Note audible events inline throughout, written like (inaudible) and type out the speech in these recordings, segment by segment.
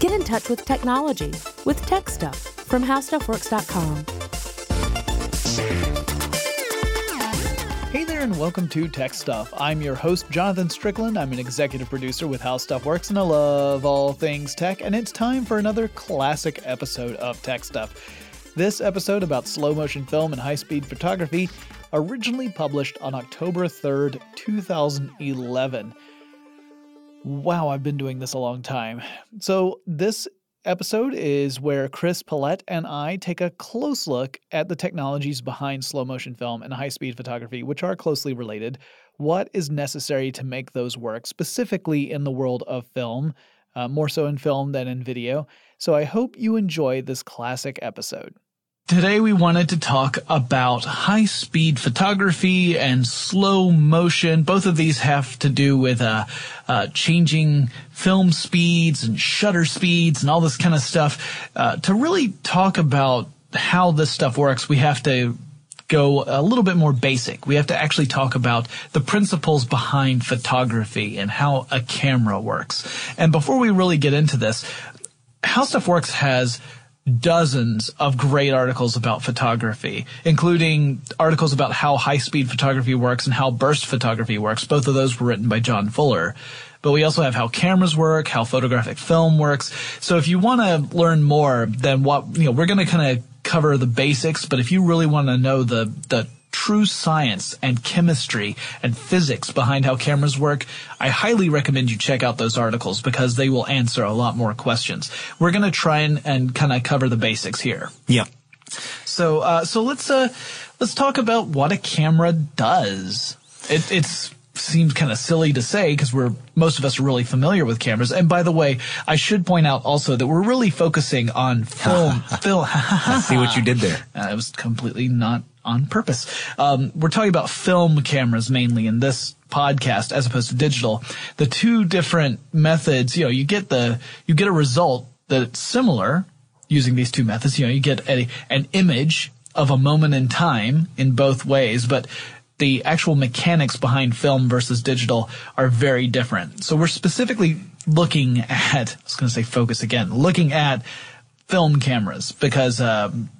Get in touch with technology with Tech Stuff from HowStuffWorks.com. Hey there, and welcome to Tech Stuff. I'm your host, Jonathan Strickland. I'm an executive producer with How Stuff Works, and I love all things tech. And it's time for another classic episode of Tech Stuff. This episode about slow motion film and high speed photography, originally published on October 3rd, 2011. Wow, I've been doing this a long time. So, this episode is where Chris Pollette and I take a close look at the technologies behind slow motion film and high speed photography, which are closely related. What is necessary to make those work, specifically in the world of film, uh, more so in film than in video. So I hope you enjoy this classic episode. Today we wanted to talk about high speed photography and slow motion. Both of these have to do with uh, uh, changing film speeds and shutter speeds and all this kind of stuff. Uh, to really talk about how this stuff works, we have to go a little bit more basic. We have to actually talk about the principles behind photography and how a camera works. And before we really get into this, How Stuff Works has dozens of great articles about photography, including articles about how high speed photography works and how burst photography works. Both of those were written by John Fuller. But we also have how cameras work, how photographic film works. So if you want to learn more than what, you know, we're going to kind of cover the basics, but if you really want to know the, the true science and chemistry and physics behind how cameras work, I highly recommend you check out those articles because they will answer a lot more questions. We're going to try and, and kind of cover the basics here. Yeah. So, uh, so let's, uh, let's talk about what a camera does. It, it's, seems kind of silly to say because we're most of us are really familiar with cameras. And by the way, I should point out also that we're really focusing on film. (laughs) film. I see what you did there. (laughs) Uh, it was completely not on purpose. Um, we're talking about film cameras mainly in this podcast as opposed to digital. The two different methods, you know, you get the you get a result that's similar using these two methods. You know, you get a an image of a moment in time in both ways, but the actual mechanics behind film versus digital are very different. So we're specifically looking at, I was going to say focus again, looking at film cameras because, um,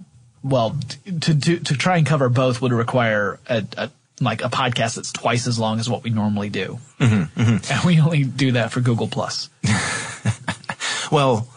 well, to, to, to try and cover both would require a, a like a podcast that's twice as long as what we normally do. Mm-hmm, mm-hmm. (laughs) And we only do that for Google Plus. (laughs) well,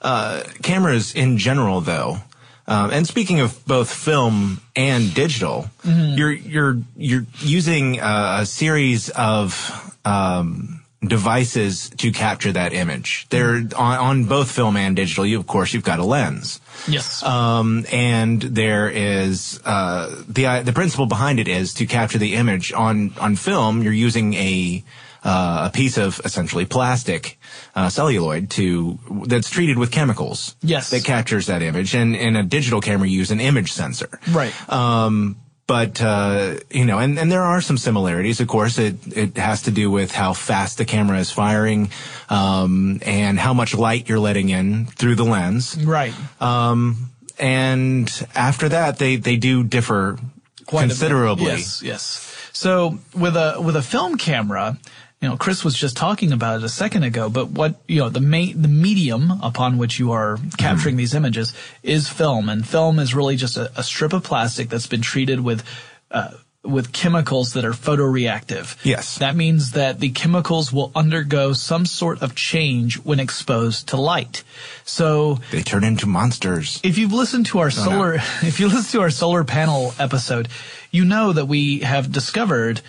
uh, cameras in general, though, um, and speaking of both film and digital, mm-hmm. you're you're you're using a, a series of um, devices to capture that image. They're on, on, both film and digital. You of course you've got a lens. Yes. Um, and there is uh, the the principle behind it is to capture the image on on film. You're using a uh, a piece of essentially plastic uh, celluloid to that's treated with chemicals. Yes, that captures that image, and in a digital camera, you use an image sensor. Right. Um, but uh, you know, and, and there are some similarities. Of course, it it has to do with how fast the camera is firing, um, and how much light you're letting in through the lens. Right. Um, and after that, they they do differ Quite considerably. Yes. Yes. So with a with a film camera, you know, Chris was just talking about it a second ago, but what, you know, the main, the medium upon which you are capturing mm-hmm. these images is film. And film is really just a, a strip of plastic that's been treated with, uh, with chemicals that are photoreactive. Yes. That means that the chemicals will undergo some sort of change when exposed to light. So they turn into monsters. If you've listened to our no, solar, no. (laughs) if you listen to our solar panel episode, you know that we have discovered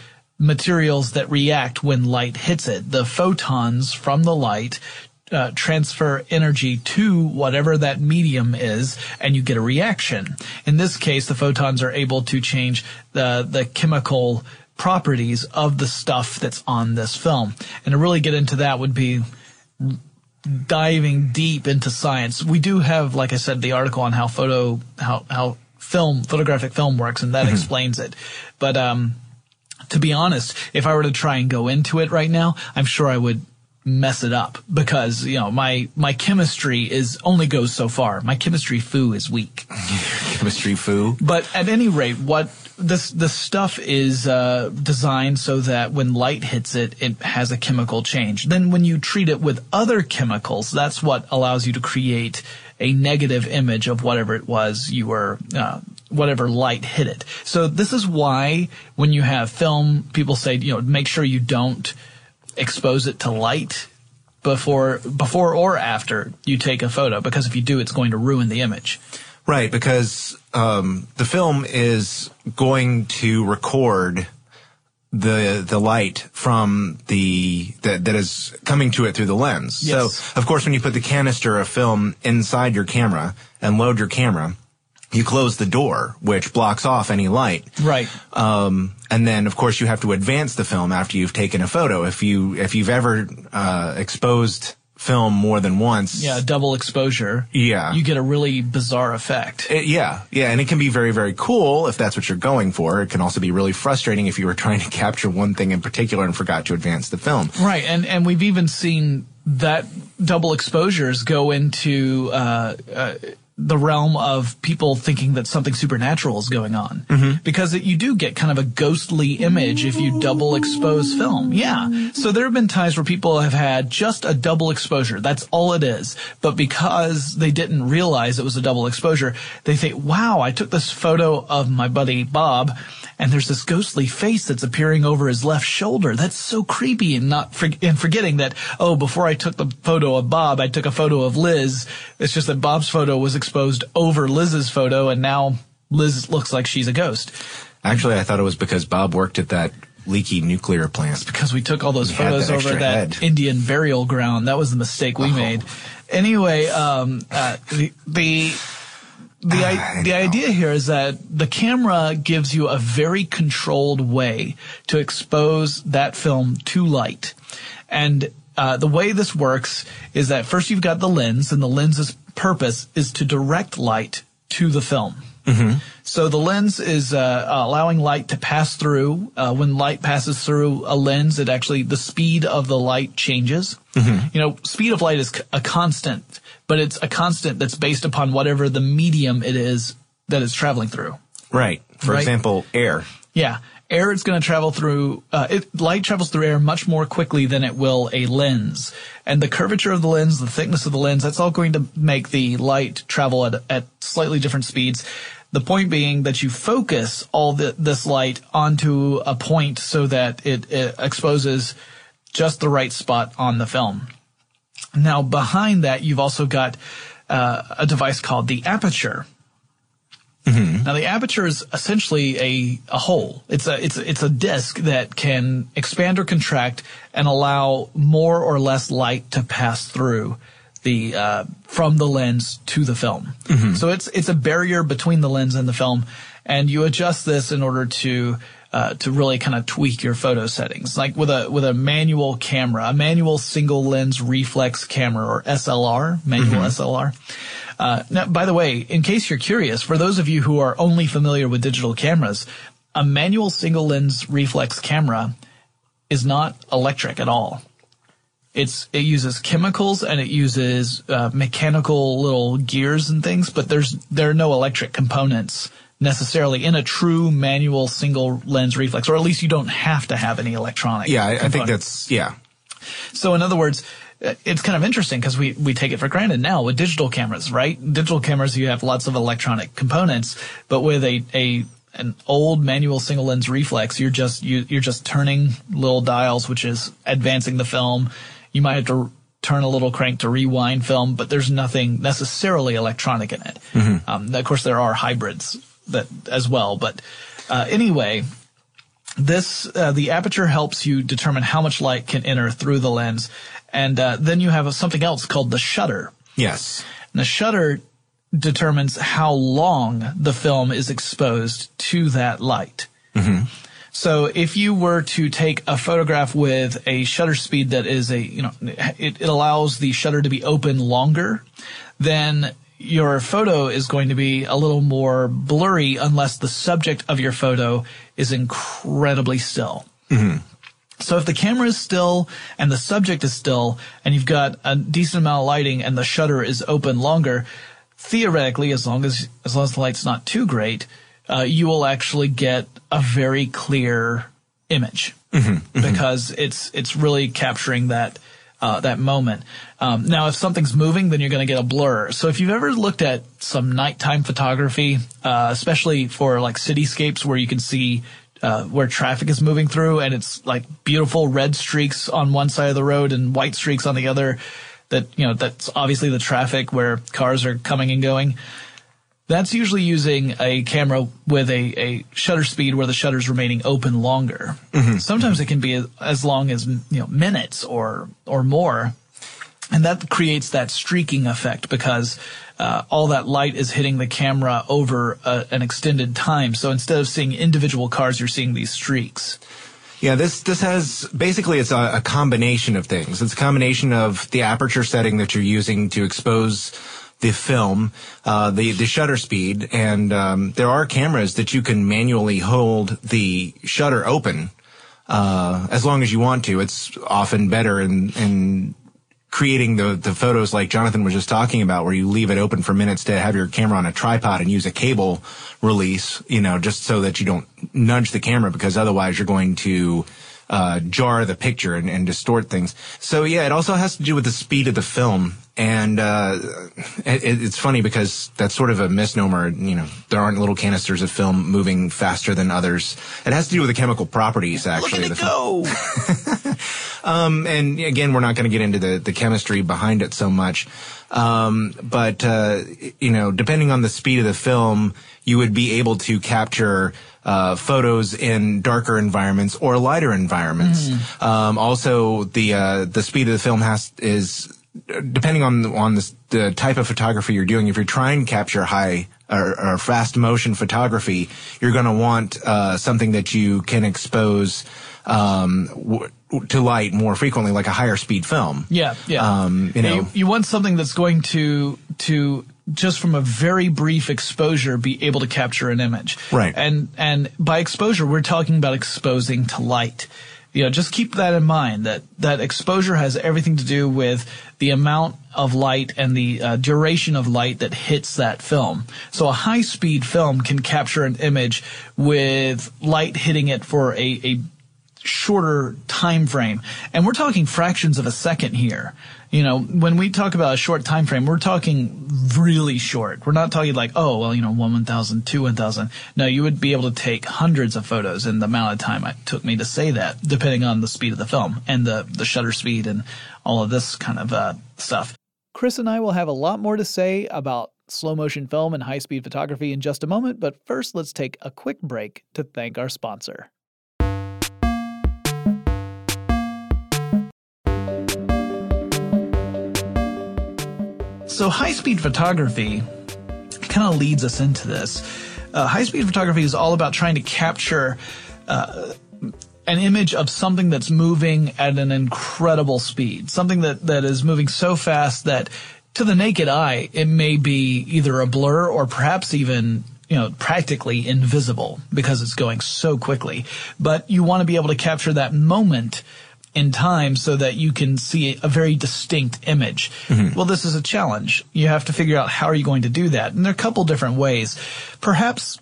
materials that react when light hits it. The photons from the light uh, transfer energy to whatever that medium is, and you get a reaction. In this case, the photons are able to change the the chemical properties of the stuff that's on this film. And to really get into that would be diving deep into science. We do have, like I said, the article on how photo how how film photographic film works, and that mm-hmm. explains it. But um, to be honest, if I were to try and go into it right now, I'm sure I would mess it up because you know my my chemistry is only goes so far. My chemistry foo is weak. (laughs) chemistry foo. But at any rate, what this this stuff is uh, designed so that when light hits it, it has a chemical change. Then when you treat it with other chemicals, that's what allows you to create a negative image of whatever it was you were. Uh, whatever light hit it. So this is why when you have film, people say, you know, make sure you don't expose it to light before before or after you take a photo because if you do, it's going to ruin the image. Right, because um, the film is going to record the the light from the that that is coming to it through the lens. Yes. So, of course, when you put the canister of film inside your camera and load your camera, you close the door, which blocks off any light. Right. Um, and then, of course, you have to advance the film after you've taken a photo. If you if you've ever uh, exposed film more than once, Yeah, double exposure. Yeah. You get a really bizarre effect. It- yeah, yeah, and it can be very, very cool if that's what you're going for. It can also be really frustrating if you were (laughs) trying to capture one thing in particular and forgot to advance the film. Right, and and we've even seen that double exposures go into uh, uh, the realm of people thinking that something supernatural is going on mm-hmm. because it, you do get kind of a ghostly image if you double expose film. Yeah, so there have been times where people have had just a double exposure. That's all it is. But because they didn't realize it was a double exposure, they think, "Wow, I took this photo of my buddy Bob." and there's this ghostly face that's appearing over his left shoulder. That's so creepy and not for, and forgetting that, oh, before I took the photo of Bob, I took a photo of Liz. It's just that Bob's photo was exposed over Liz's photo and now Liz looks like she's a ghost Actually, I thought it was because Bob worked at that leaky nuclear plant. because we took all those We photos that over that head. Indian burial ground. That was the mistake we Oh. made. Anyway, um, uh, the, the, the, Ah, i- I the idea here is that the camera gives you a very controlled way to expose that film to light. And uh, the way this works is that first you've got the lens, and the lens's purpose is to direct light to the film. So the lens is uh, allowing light to pass through. Uh, when light passes through a lens, it actually the speed of the light changes. You know, speed of light is a constant, but it's a constant that's based upon whatever the medium it is that it's traveling through. Right. For Right. example, air. Yeah, air is going to travel through. Uh, it, light travels through air much more quickly than it will a lens, and the curvature of the lens, the thickness of the lens, that's all going to make the light travel at, at slightly different speeds. The point being that you focus all the, this light onto a point so that it, it exposes just the right spot on the film. Now, behind that, you've also got uh, a device called the aperture. Now the aperture is essentially a, a hole. It's a it's it's a disc that can expand or contract and allow more or less light to pass through the uh, from the lens to the film. So it's it's a barrier between the lens and the film, and you adjust this in order to uh, to really kind of tweak your photo settings. Like with a with a manual camera, a manual single lens reflex camera or SLR, manual SLR. Uh, now, by the way, in case you're curious, for those of you who are only familiar with digital cameras, a manual single lens reflex camera is not electric at all. It's it uses chemicals and it uses uh, mechanical little gears and things, but there's there are no electric components necessarily in a true manual single lens reflex, or at least you don't have to have any electronic. Yeah, I, I think that's yeah. So in other words, it's kind of interesting because we, we take it for granted now with digital cameras, right? Digital cameras, you have lots of electronic components, but with a, a, an old manual single lens reflex, you're just, you, you're just turning little dials, which is advancing the film. You might have to turn a little crank to rewind film, but there's nothing necessarily electronic in it. Um, of course, there are hybrids that as well, but, uh, anyway, this uh, the aperture helps you determine how much light can enter through the lens and uh, then you have something else called the shutter Yes. and the shutter determines how long the film is exposed to that light so if you were to take a photograph with a shutter speed that is a you know it, it allows the shutter to be open longer then your photo is going to be a little more blurry unless the subject of your photo is incredibly still. So if the camera is still and the subject is still and you've got a decent amount of lighting and the shutter is open longer, theoretically, as long as, as long as the light's not too great, uh, you will actually get a very clear image Mm-hmm, because it's it's really capturing that uh, that moment. Um, now, if something's moving, then you're going to get a blur. So if you've ever looked at some nighttime photography, uh, especially for like cityscapes where you can see uh, where traffic is moving through and it's like beautiful red streaks on one side of the road and white streaks on the other, that you know that's obviously the traffic where cars are coming and going. That's usually using a camera with a, a shutter speed where the shutter's remaining open longer. Sometimes it can be as long as you know minutes or or more, and that creates that streaking effect because uh, all that light is hitting the camera over a, an extended time. So instead of seeing individual cars, you're seeing these streaks. Yeah, this this has basically it's a, a combination of things. It's a combination of the aperture setting that you're using to expose the film, uh, the the shutter speed, and um, there are cameras that you can manually hold the shutter open uh, as long as you want to. It's often better in in creating the the photos like Jonathan was just talking about, where you leave it open for minutes to have your camera on a tripod and use a cable release, you know, just so that you don't nudge the camera because otherwise you're going to uh, jar the picture and, and distort things. So yeah, it also has to do with the speed of the film. And uh, it, it's funny because that's sort of a misnomer. You know, there aren't little canisters of film moving faster than others. It has to do with the chemical properties, actually. Look at of it the film. go! (laughs) Um, and again, we're not going to get into the, the chemistry behind it so much. Um, but, uh, you know, depending on the speed of the film, you would be able to capture, uh, photos in darker environments or lighter environments. Um, also the, uh, the speed of the film has, is, depending on, on the, the type of photography you're doing, if you're trying to capture high or, or fast motion photography, you're going to want, uh, something that you can expose, um, w- to light more frequently, like a higher speed film. Yeah, yeah. Um, you know, you, you want something that's going to to just from a very brief exposure be able to capture an image. Right. And and by exposure we're talking about exposing to light. You know, just keep that in mind that that exposure has everything to do with the amount of light and the uh, duration of light that hits that film. So a high speed film can capture an image with light hitting it for a, a shorter time frame and we're talking fractions of a second here you know when we talk about a short time frame we're talking really short. We're not talking like oh well you know one one thousand two one thousand. No you would be able to take hundreds of photos in the amount of time it took me to say that depending on the speed of the film and the the shutter speed and all of this kind of uh, stuff. Chris and I will have a lot more to say about slow motion film and high speed photography in just a moment, but first let's take a quick break to thank our sponsor. So high speed photography kind of leads us into this. Uh, high speed photography is all about trying to capture uh, an image of something that's moving at an incredible speed, something that, that is moving so fast that to the naked eye, it may be either a blur or perhaps even you know, practically invisible because it's going so quickly. But you want to be able to capture that moment in time so that you can see a very distinct image. Mm-hmm. Well, this is a challenge. You have to figure out how are you going to do that? And there are a couple different ways. Perhaps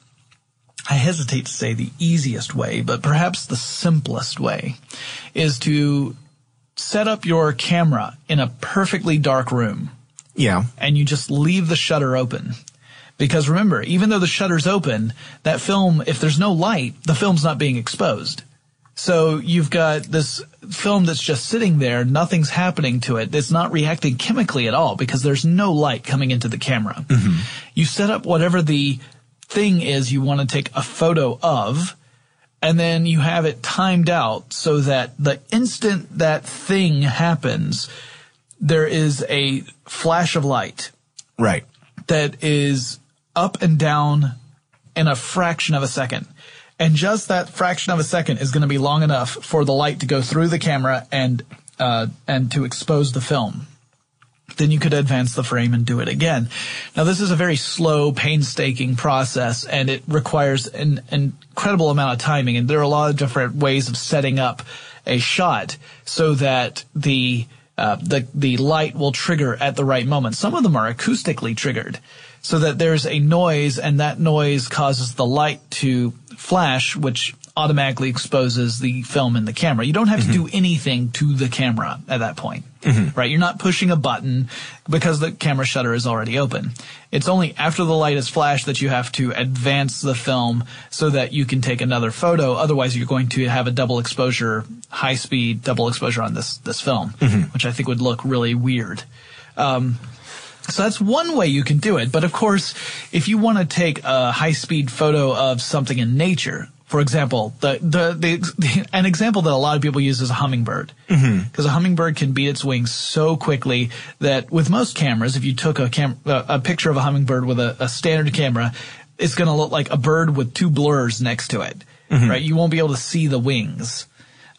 I hesitate to say the easiest way, but perhaps the simplest way is to set up your camera in a perfectly dark room yeah. and you just leave the shutter open. Because remember, even though the shutter's open, that film, if there's no light, the film's not being exposed. So you've got this film that's just sitting there, nothing's happening to it. It's not reacting chemically at all because there's no light coming into the camera. Mm-hmm. You set up whatever the thing is you want to take a photo of, and then you have it timed out so that the instant that thing happens, there is a flash of light Right. that is up and down in a fraction of a second. And just that fraction of a second is going to be long enough for the light to go through the camera and uh, and to expose the film. Then you could advance the frame and do it again. Now this is a very slow, painstaking process, and it requires an, an incredible amount of timing. And there are a lot of different ways of setting up a shot so that the uh, the the light will trigger at the right moment. Some of them are acoustically triggered, so that there's a noise, and that noise causes the light to flash, which automatically exposes the film in the camera. You don't have mm-hmm. to do anything to the camera at that point, mm-hmm. right? You're not pushing a button because the camera shutter is already open. It's only after the light is flashed that you have to advance the film so that you can take another photo. Otherwise, you're going to have a double exposure, high speed double exposure on this, this film, mm-hmm. which I think would look really weird. Um, so that's one way you can do it. But of course, if you want to take a high speed photo of something in nature, for example, the, the, the, an example that a lot of people use is a hummingbird. Because mm-hmm. a hummingbird can beat its wings so quickly that with most cameras, if you took a cam, a picture of a hummingbird with a, a standard camera, it's going to look like a bird with two blurs next to it, mm-hmm. right? You won't be able to see the wings.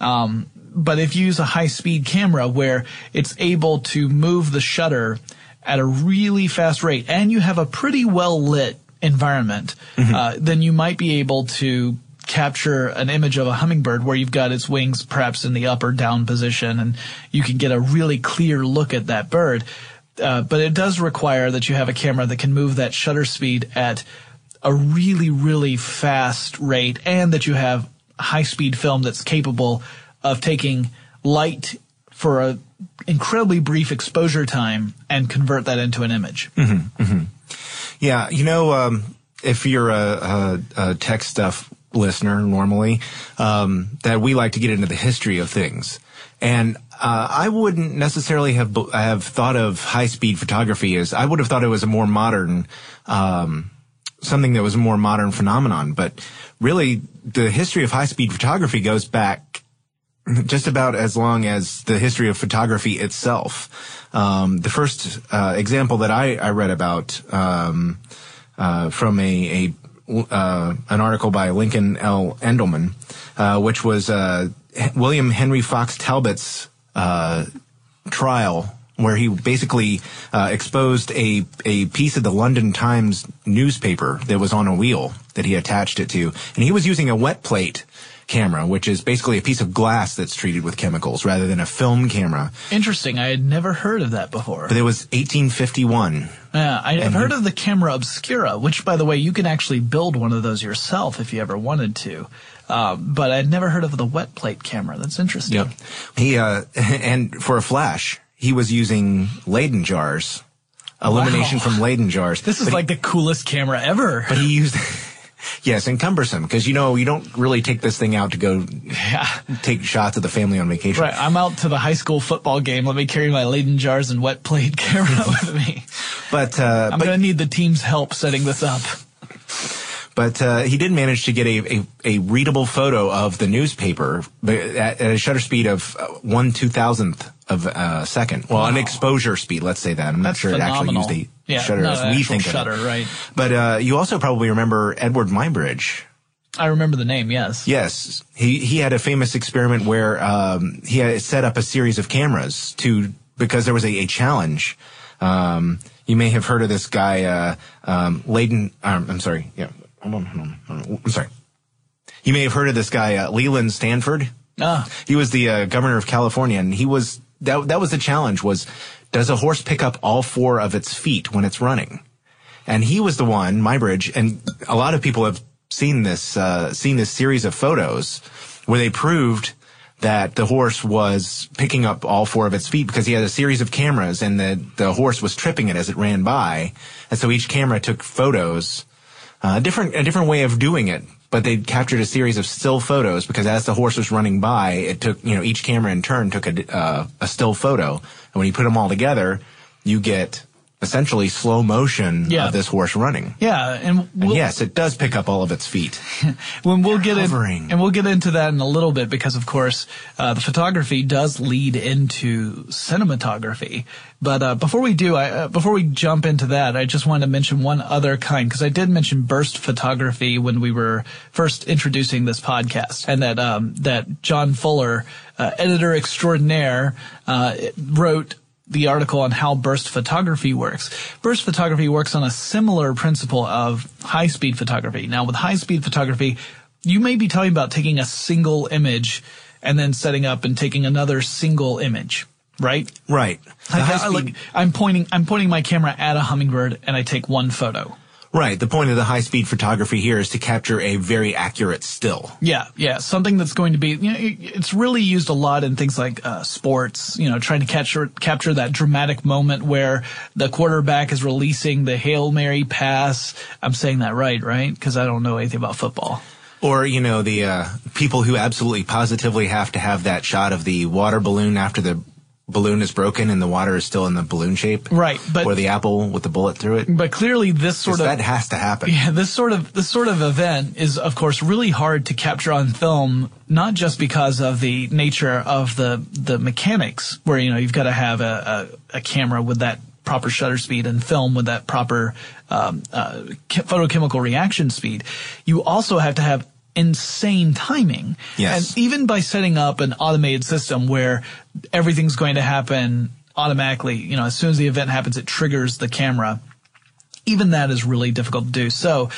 Um, but if you use a high speed camera where it's able to move the shutter at a really fast rate and you have a pretty well lit environment, mm-hmm. uh, then you might be able to capture an image of a hummingbird where you've got its wings perhaps in the up or down position and you can get a really clear look at that bird. Uh, but it does require that you have a camera that can move that shutter speed at a really, really fast rate and that you have high speed film that's capable of taking light for a incredibly brief exposure time and convert that into an image. Mm-hmm, mm-hmm. Yeah, you know, um, if you're a, a, a tech stuff listener normally, um, that we like to get into the history of things. And uh, I wouldn't necessarily have have thought of high speed photography as I would have thought it was a more modern um, something that was a more modern phenomenon. But really, the history of high speed photography goes back (clears throat) just about as long as the history of photography itself. Um, the first uh, example that I, I read about um, uh, from a, a uh, an article by Lincoln L. Endelman, uh, which was uh, William Henry Fox Talbot's uh, trial, where he basically exposed a a piece of the London Times newspaper that was on a wheel that he attached it to, and he was using a wet plate camera, which is basically a piece of glass that's treated with chemicals rather than a film camera. Interesting. I had never heard of that before. But it was 1851. Yeah, I have heard of the camera obscura, which, by the way, you can actually build one of those yourself if you ever wanted to. Uh, but I'd never heard of the wet plate camera. That's interesting. Yep. He uh, (laughs) and for a flash, he was using Leyden jars, illumination wow. from Leyden jars. This is but like he, the coolest camera ever. But he used. (laughs) Yes, and cumbersome because you know you don't really take this thing out to go yeah. take shots of the family on vacation. Right, I'm out to the high school football game. Let me carry my Leyden jars and wet plate (laughs) camera (laughs) with me. But uh, I'm going to need the team's help setting this up. But uh, he did manage to get a, a, a, readable photo of the newspaper at, at a shutter speed of uh, one two thousandth of a second. Well, wow. an exposure speed, let's say that. I'm That's not sure phenomenal. it actually used a yeah, shutter as we think shutter, of it. right? But uh, you also probably remember Eadweard Muybridge. I remember the name, yes. Yes. He he had a famous experiment where um, he had set up a series of cameras to because there was a, a challenge. Um, you may have heard of this guy, uh, um, Layden. Um, I'm sorry. Yeah. Hold on, hold on, hold on. I'm sorry. You may have heard of this guy, uh, Leland Stanford. Ah. He was the uh, governor of California, and he was that. That was the challenge: was does a horse pick up all four of its feet when it's running? And he was the one, Muybridge, and a lot of people have seen this uh, seen this series of photos where they proved that the horse was picking up all four of its feet because he had a series of cameras and the the horse was tripping it as it ran by, and so each camera took photos uh, a different a different way of doing it. But they captured a series of still photos because as the horse was running by, it took you know each camera in turn took a uh, a still photo, and when you put them all together, you get essentially slow motion yeah. of this horse running. Yeah, and, we'll, and, yes, it does pick up all of its feet. (laughs) when we'll They're get hovering. in, and we'll get into that in a little bit because, of course, uh, the photography does lead into cinematography. But uh, before we do, I, uh, before we jump into that, I just wanted to mention one other kind because I did mention burst photography when we were first introducing this podcast, and that um, that John Fuller, uh, editor extraordinaire, uh, wrote the article on how burst photography works. Burst photography works on a similar principle of high speed photography. Now with high speed photography, you may be talking about taking a single image and then setting up and taking another single image. right? Right. Like, I- like, I'm pointing, I'm pointing my camera at a hummingbird and I take one photo. Right. The point of the high speed photography here is to capture a very accurate still. Yeah, yeah, something that's going to be, you know, it's really used a lot in things like uh, sports. You know, trying to capture capture that dramatic moment where the quarterback is releasing the hail mary pass. I'm saying that right, right? Because I don't know anything about football. Or, you know, the uh, people who absolutely positively have to have that shot of the water balloon after the balloon is broken and the water is still in the balloon shape. Right, but- or the apple with the bullet through it. But clearly, this sort of that has to happen. Yeah, this sort of this sort of event is, of course, really hard to capture on film. Not just because of the nature of the the mechanics, where you know you've got to have a, a, a camera with that proper shutter speed and film with that proper um, uh, che- photochemical reaction speed. You also have to have insane timing. Yes. And even by setting up an automated system where everything's going to happen automatically, you know, as soon as the event happens, it triggers the camera even that is really difficult to do. So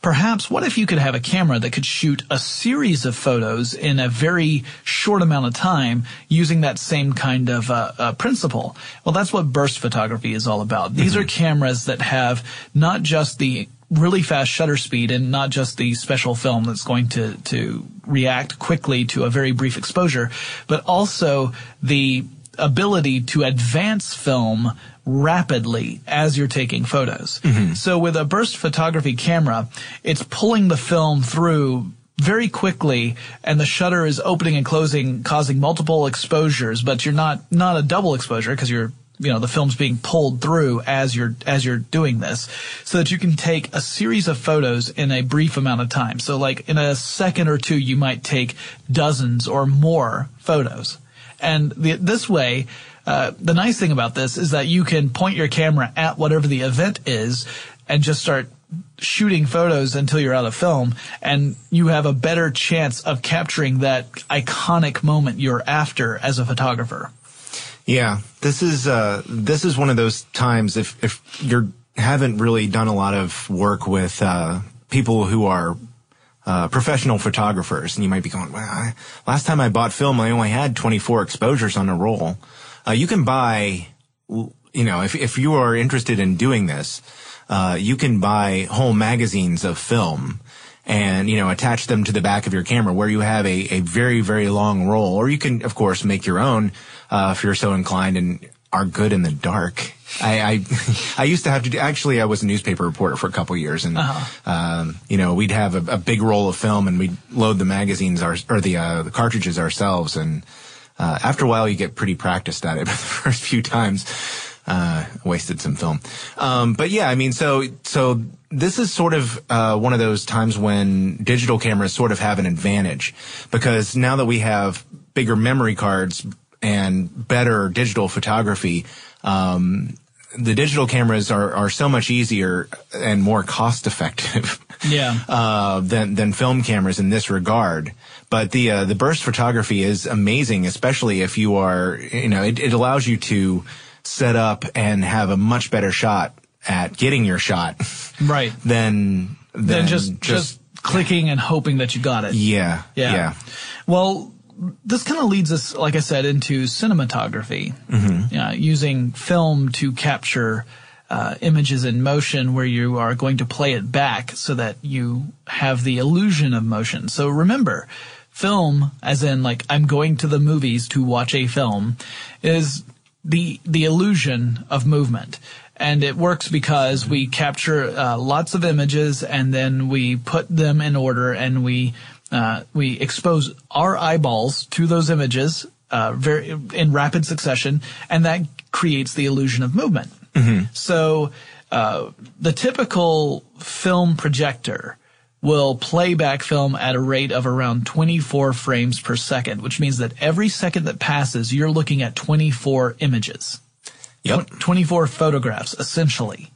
perhaps what if you could have a camera that could shoot a series of photos in a very short amount of time using that same kind of uh, uh, principle? Well, that's what burst photography is all about. These are cameras that have not just the really fast shutter speed and not just the special film that's going to, to react quickly to a very brief exposure, but also the ability to advance film rapidly as you're taking photos. Mm-hmm. So with a burst photography camera, it's pulling the film through very quickly and the shutter is opening and closing causing multiple exposures but you're not not a double exposure because you're you know the film's being pulled through as you're as you're doing this so that you can take a series of photos in a brief amount of time so like in a second or two you might take dozens or more photos and the, this way, uh, the nice thing about this is that you can point your camera at whatever the event is and just start shooting photos until you're out of film and you have a better chance of capturing that iconic moment you're after as a photographer. Yeah, this is uh, this is one of those times if if you haven't really done a lot of work with uh, people who are uh, professional photographers, and you might be going, "Well, I, last time I bought film, I only had 24 exposures on a roll." Uh, you can buy, you know, if if you are interested in doing this, uh, you can buy whole magazines of film and you know attach them to the back of your camera where you have a, a very very long roll. Or you can of course make your own uh, if you're so inclined and are good in the dark. I, I (laughs) I used to have to do actually I was a newspaper reporter for a couple years and um, you know we'd have a, a big roll of film and we'd load the magazines our, or the uh, the cartridges ourselves. And uh, after a while you get pretty practiced at it (laughs) but the first few times uh, wasted some film. Um, but yeah, I mean, so so this is sort of uh, one of those times when digital cameras sort of have an advantage because now that we have bigger memory cards and better digital photography. Um, the digital cameras are, are so much easier and more cost effective (laughs) Yeah. uh, than than film cameras in this regard. But the uh, the burst photography is amazing, especially if you are you know it, it allows you to set up and have a much better shot at getting your shot Right. than than Then just, just clicking and hoping that you got it. yeah Yeah. yeah Well, this kind of leads us, like I said, into cinematography, mm-hmm. using film to capture uh, images in motion where you are going to play it back so that you have the illusion of motion. So remember, film, as in like I'm going to the movies to watch a film, is the the illusion of movement. And it works because we capture uh, lots of images and then we put them in order and we uh, we expose our eyeballs to those images uh, very in rapid succession, and that creates the illusion of movement. So uh, the typical film projector will play back film at a rate of around 24 frames per second, which means that every second that passes, you're looking at 24 images. yep 24 photographs, essentially,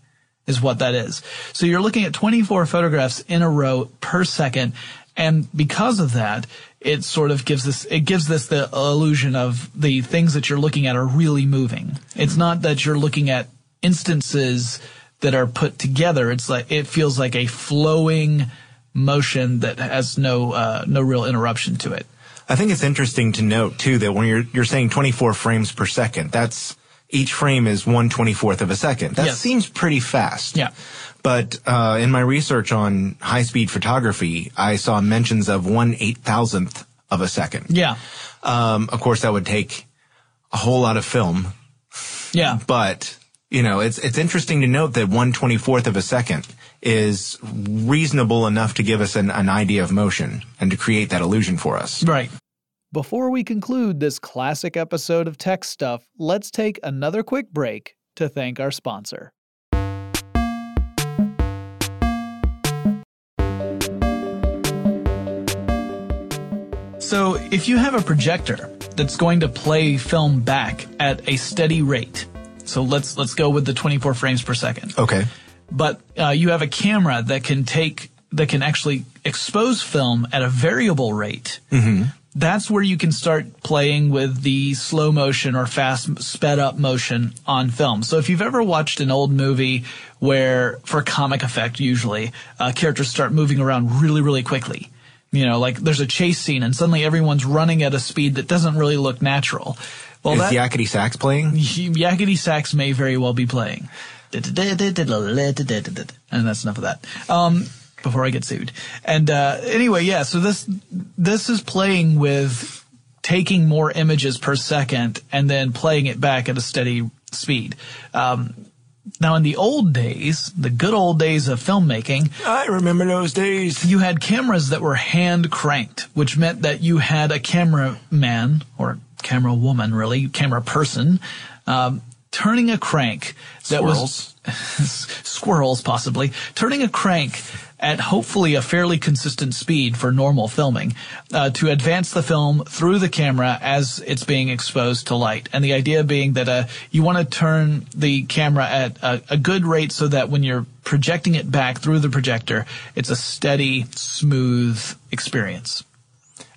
is what that is. So you're looking at 24 photographs in a row per second. And because of that, it sort of gives this, it gives this the illusion of the things that you're looking at are really moving. It's not that you're looking at instances that are put together. It's like, it feels like a flowing motion that has no, uh, no real interruption to it. I think it's interesting to note too that when you're you're saying 24 frames per second, that's each frame is one twenty fourth of a second. That Yes. seems pretty fast. Yeah. But uh, in my research on high speed photography, I saw mentions of one eight thousandth of a second. Yeah. Um, of course, that would take a whole lot of film, Yeah. but you know, it's it's interesting to note that one twenty fourth of a second is reasonable enough to give us an, an idea of motion and to create that illusion for us. Right. Before we conclude this classic episode of Tech Stuff, let's take another quick break to thank our sponsor. So if you have a projector that's going to play film back at a steady rate, so let's let's go with the 24 frames per second. Okay. But uh, you have a camera that can take that can actually expose film at a variable rate. That's where you can start playing with the slow motion or fast sped up motion on film. So if you've ever watched an old movie where, for comic effect usually, uh, characters start moving around really, really quickly. You know, like there's a chase scene and suddenly everyone's running at a speed that doesn't really look natural. Well, Is that, Yakety Sax playing? (laughs) Yakety sax may very well be playing. And that's enough of that. Um, before I get sued. And uh, anyway, yeah. So this this is playing with taking more images per second and then playing it back at a steady speed. Um, now, in the old days, the good old days of filmmaking, I remember those days. you had cameras that were hand cranked, which meant that you had a cameraman or camera woman, really, camera person, um, turning a crank that was (laughs) squirrels possibly turning a crank at hopefully a fairly consistent speed for normal filming uh, to advance the film through the camera as it's being exposed to light. And the idea being that uh, you want to turn the camera at a, a good rate so that when you're projecting it back through the projector, it's a steady, smooth experience.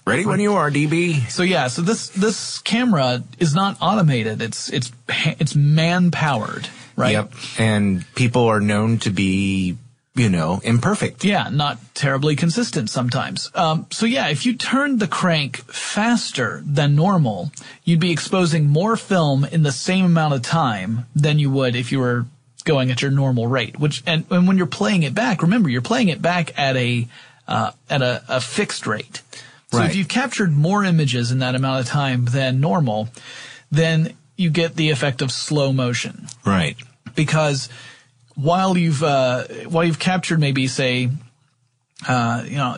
Ready when you are, CB. So yeah, so this this camera is not automated. It's it's it's man powered, right? Yep. And people are known to be, you know, imperfect. Yeah, not terribly consistent sometimes. Um, so yeah, if you turned the crank faster than normal, you'd be exposing more film in the same amount of time than you would if you were going at your normal rate. Which and, and when you're playing it back, remember you're playing it back at a uh, at a, a fixed rate. So Right. if you've captured more images in that amount of time than normal, then you get the effect of slow motion Right. because while you've uh, while you've captured maybe say uh, you know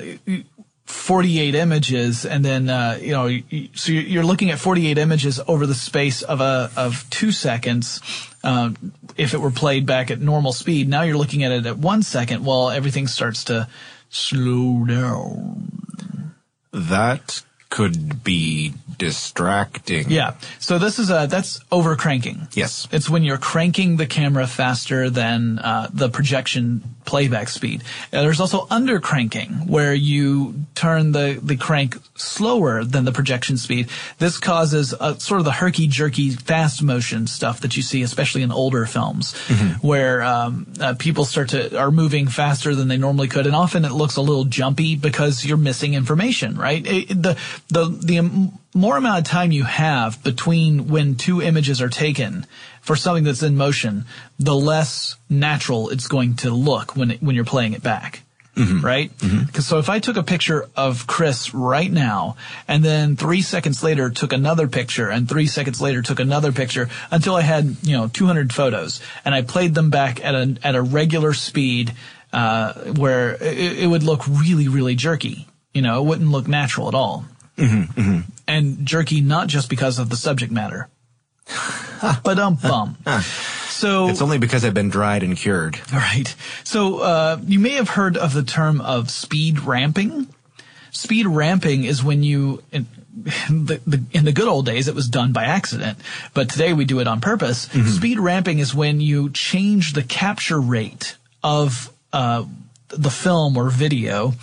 48 images and then uh, you know so you're looking at 48 images over the space of a of two seconds um, if it were played back at normal speed now you're looking at it at one second well everything starts to slow down That could be distracting. Yeah. So this is a that's over cranking. Yes. It's when you're cranking the camera faster than uh, the projection playback speed. Uh, there's also under cranking where you turn the the crank slower than the projection speed. This causes a, sort of the herky jerky fast motion stuff that you see, especially in older films, where um, uh, people start to are moving faster than they normally could, and often it looks a little jumpy because you're missing information. Right. It- the the the more amount of time you have between when two images are taken for something that's in motion, the less natural it's going to look when it, when you're playing it back. Mm-hmm. Right? Mm-hmm. Because so if I took a picture of Chris right now, and then three seconds later took another picture, and three seconds later took another picture, until I had you know 200 photos, and I played them back at a at a regular speed, uh, where it, it would look really really jerky. You know, it wouldn't look natural at all mm-hmm. and jerky not just because of the subject matter. But um bum. So It's only because I've been dried and cured. All right. So uh, you may have heard of the term of speed ramping. Speed ramping is when you in the, the in the good old days it was done by accident, but today we do it on purpose. Speed ramping is when you change the capture rate of uh, the film or video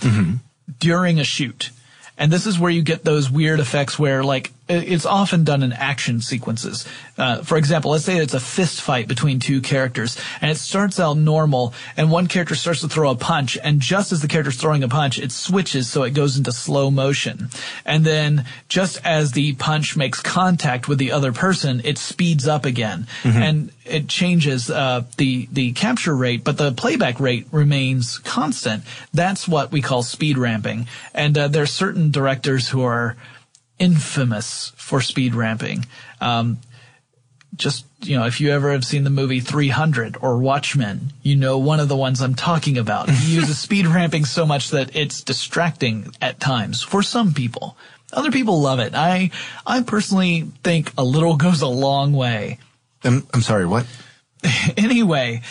during a shoot. And this is where you get those weird effects where like it's often done in action sequences. Uh, for example, let's say it's a fist fight between two characters, and it starts out normal, and one character starts to throw a punch, and just as the character's throwing a punch, it switches so it goes into slow motion. And then just as the punch makes contact with the other person, it speeds up again. And it changes uh, the the capture rate, but the playback rate remains constant. That's what we call speed ramping. And uh, are certain directors who are infamous for speed ramping. Um, just you know, if you ever have seen the movie 300 or Watchmen, you know one of the ones I'm talking about. He (laughs) uses speed ramping so much that it's distracting at times for some people. Other people love it. I I personally think a little (laughs) goes a long way. I'm, I'm sorry, what? (laughs) anyway,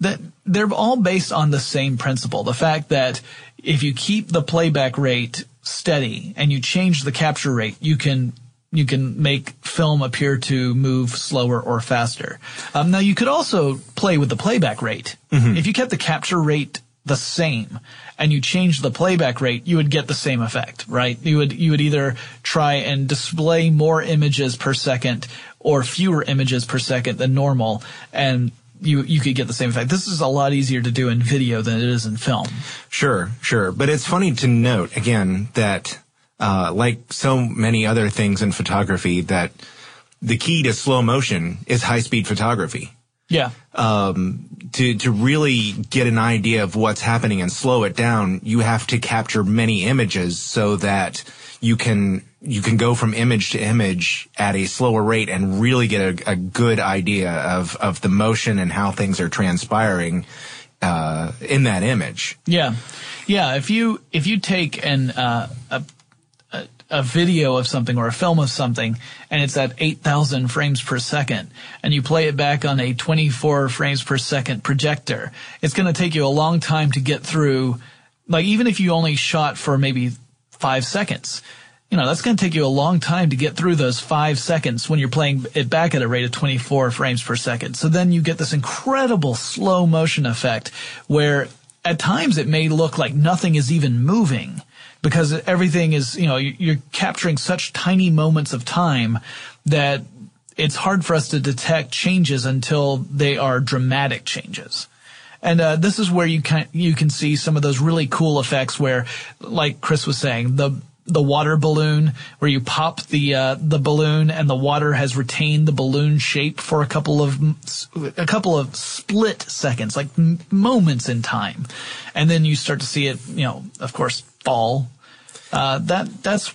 that they're all based on the same principle. The fact that if you keep the playback rate steady and you change the capture rate, you can you can make film appear to move slower or faster. Um, now you could also play with the playback rate. If you kept the capture rate the same and you change the playback rate, you would get the same effect, right? You would you would either try and display more images per second or fewer images per second than normal and you you could get the same effect. This is a lot easier to do in video than it is in film. Sure, sure. But it's funny to note again that, uh, like so many other things in photography, that the key to slow motion is high speed photography. Yeah. Um, to, to really get an idea of what's happening and slow it down, you have to capture many images so that you can, you can go from image to image at a slower rate and really get a, a good idea of, of the motion and how things are transpiring, uh, in that image. Yeah, yeah. If you if you take an uh, a, a video of something or a film of something and it's at eight thousand frames per second, and you play it back on a twenty four frames per second projector, it's going to take you a long time to get through. Like even if you only shot for maybe five seconds. You know, that's going to take you a long time to get through those five seconds when you're playing it back at a rate of 24 frames per second. So then you get this incredible slow motion effect where at times it may look like nothing is even moving because everything is, you know, you're capturing such tiny moments of time that it's hard for us to detect changes until they are dramatic changes. And uh, this is where you can you can see some of those really cool effects where, like Chris was saying, the the water balloon where you pop the uh, the balloon and the water has retained the balloon shape for a couple of a couple of split seconds, like m- moments in time, and then you start to see it, you know, of course, fall. Uh, that that's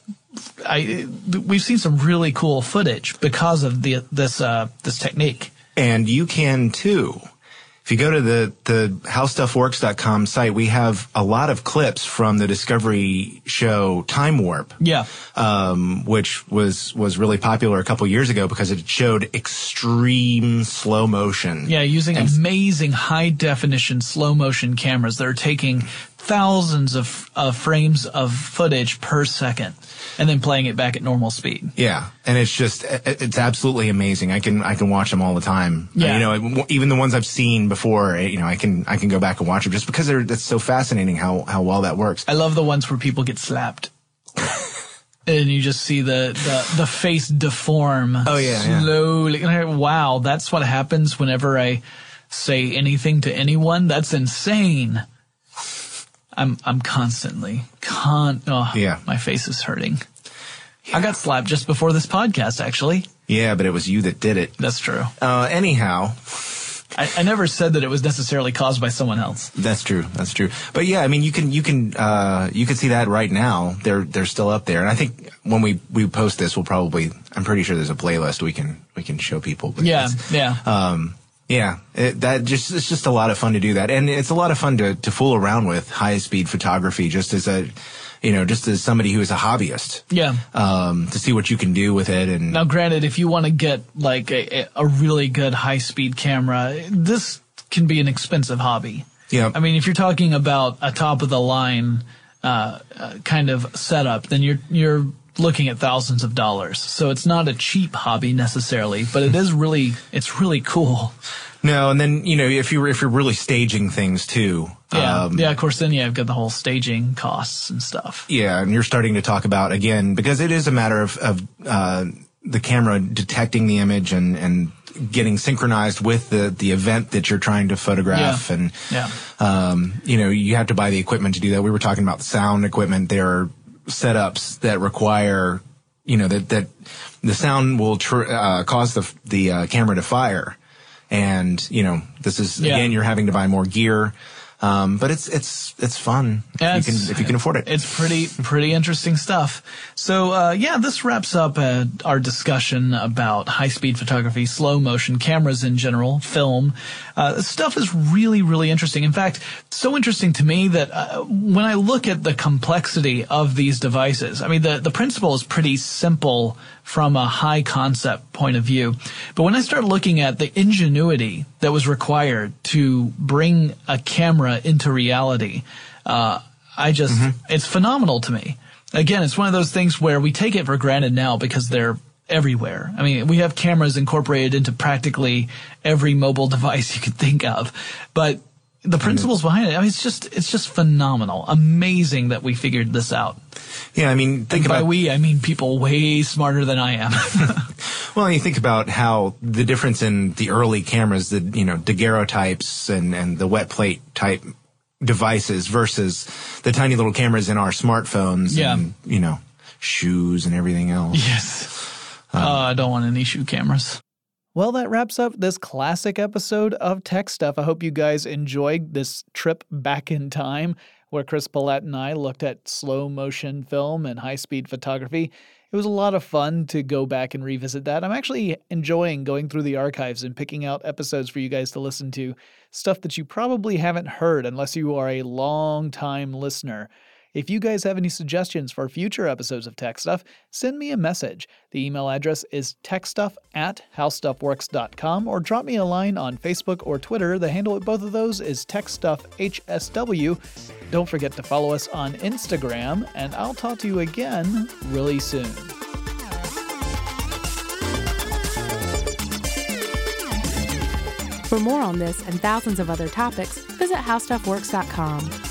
I we've seen some really cool footage because of the this uh, this technique. And you can too. If you go to the, the howstuffworks.com site, we have a lot of clips from the Discovery show Time Warp. Yeah. Um, which was, was really popular a couple years ago because it showed extreme slow motion. Yeah, using amazing high definition slow motion cameras that are taking thousands of, of frames of footage per second and then playing it back at normal speed. Yeah, and it's just it's absolutely amazing. I can I can watch them all the time. Uh, yeah. you know, even the ones I've seen before. Eh, you know, I can I can go back and watch them just because they're that's so fascinating how how well that works. I love the ones where people get slapped. (laughs) and you just see the, the, the face deform Oh, yeah, yeah. slowly. And I- Wow, that's what happens whenever I say anything to anyone. That's insane. I'm I'm constantly con. Oh, Yeah. my face is hurting. I got slapped just before this podcast. Actually, Yeah, but it was you that did it. that's true. Uh, anyhow, I, I never said that it was necessarily caused by someone else. That's true. That's true. But yeah, I mean, you can you can uh, you can see that right now. They're they're still up there, and I think when we we post this, we'll probably. I'm pretty sure there's a playlist we can we can show people. But Yeah, yeah. Um, yeah, it, that just it's just a lot of fun to do that, and it's a lot of fun to to fool around with high speed photography, just as a, you know, just as somebody who is a hobbyist. yeah. Um, to see what you can do with it, and Now, granted, if you want to get like a, a really good high speed camera, this can be an expensive hobby. Yeah. I mean, if you're talking about a top of the line uh, uh, kind of setup, then you're you're looking at thousands of dollars. So it's not a cheap hobby necessarily, but it is really it's really cool. No, and then you know if you if you're really staging things too. Yeah, um, yeah. Of course, then yeah, I've got the whole staging costs and stuff. Yeah, and you're starting to talk about again because it is a matter of of uh, the camera detecting the image and and getting synchronized with the the event that you're trying to photograph Yeah. and Yeah. um, you know you have to buy the equipment to do that. We were talking about the sound equipment. There are setups that require you know that that the sound will tr- uh, cause the the uh, camera to fire, and you know this is Yeah. again you're having to buy more gear. Um, but it's it's it's fun Yeah, if you can if you can afford it. It's pretty pretty interesting stuff. So uh, yeah, this wraps up uh, our discussion about high speed photography, slow motion cameras in general, film. Uh, stuff is really really interesting. In fact, so interesting to me that uh, when I look at the complexity of these devices, I mean the the principle is pretty simple from a high concept point of view. But when I start looking at the ingenuity that was required to bring a camera into reality, uh, I just, it's phenomenal to me. Again, it's one of those things where we take it for granted now because they're everywhere. I mean, we have cameras incorporated into practically every mobile (laughs) device you could think of, but the principles behind it, I mean, it's just, it's just phenomenal. Amazing that we figured this out. Yeah, I mean think And by about we, I mean people way smarter than I am. (laughs) Well, you think about how the difference in the early cameras, the you know daguerreotypes and and the wet plate type devices versus the tiny little cameras in our smartphones Yeah. and you know shoes and everything else. yes. uh, I don't want any shoe cameras. Well, that wraps up this classic episode of Tech Stuff. I hope you guys enjoyed this trip back in time where Chris Pollette and I looked at slow motion film and high speed photography. It was a lot of fun to go back and revisit that. I'm actually enjoying going through the archives and picking out episodes for you guys to listen to, stuff that you probably haven't heard unless you are a long time listener. If you guys have any suggestions for future episodes of Tech Stuff, send me a message. The email address is techstuff at howstuffworks.com or drop me a line on Facebook or Twitter. The handle at both of those is techstuffhsw. Don't forget to follow us on Instagram, and I'll talk to you again really soon. For more on this and thousands of other topics, visit howstuffworks.com.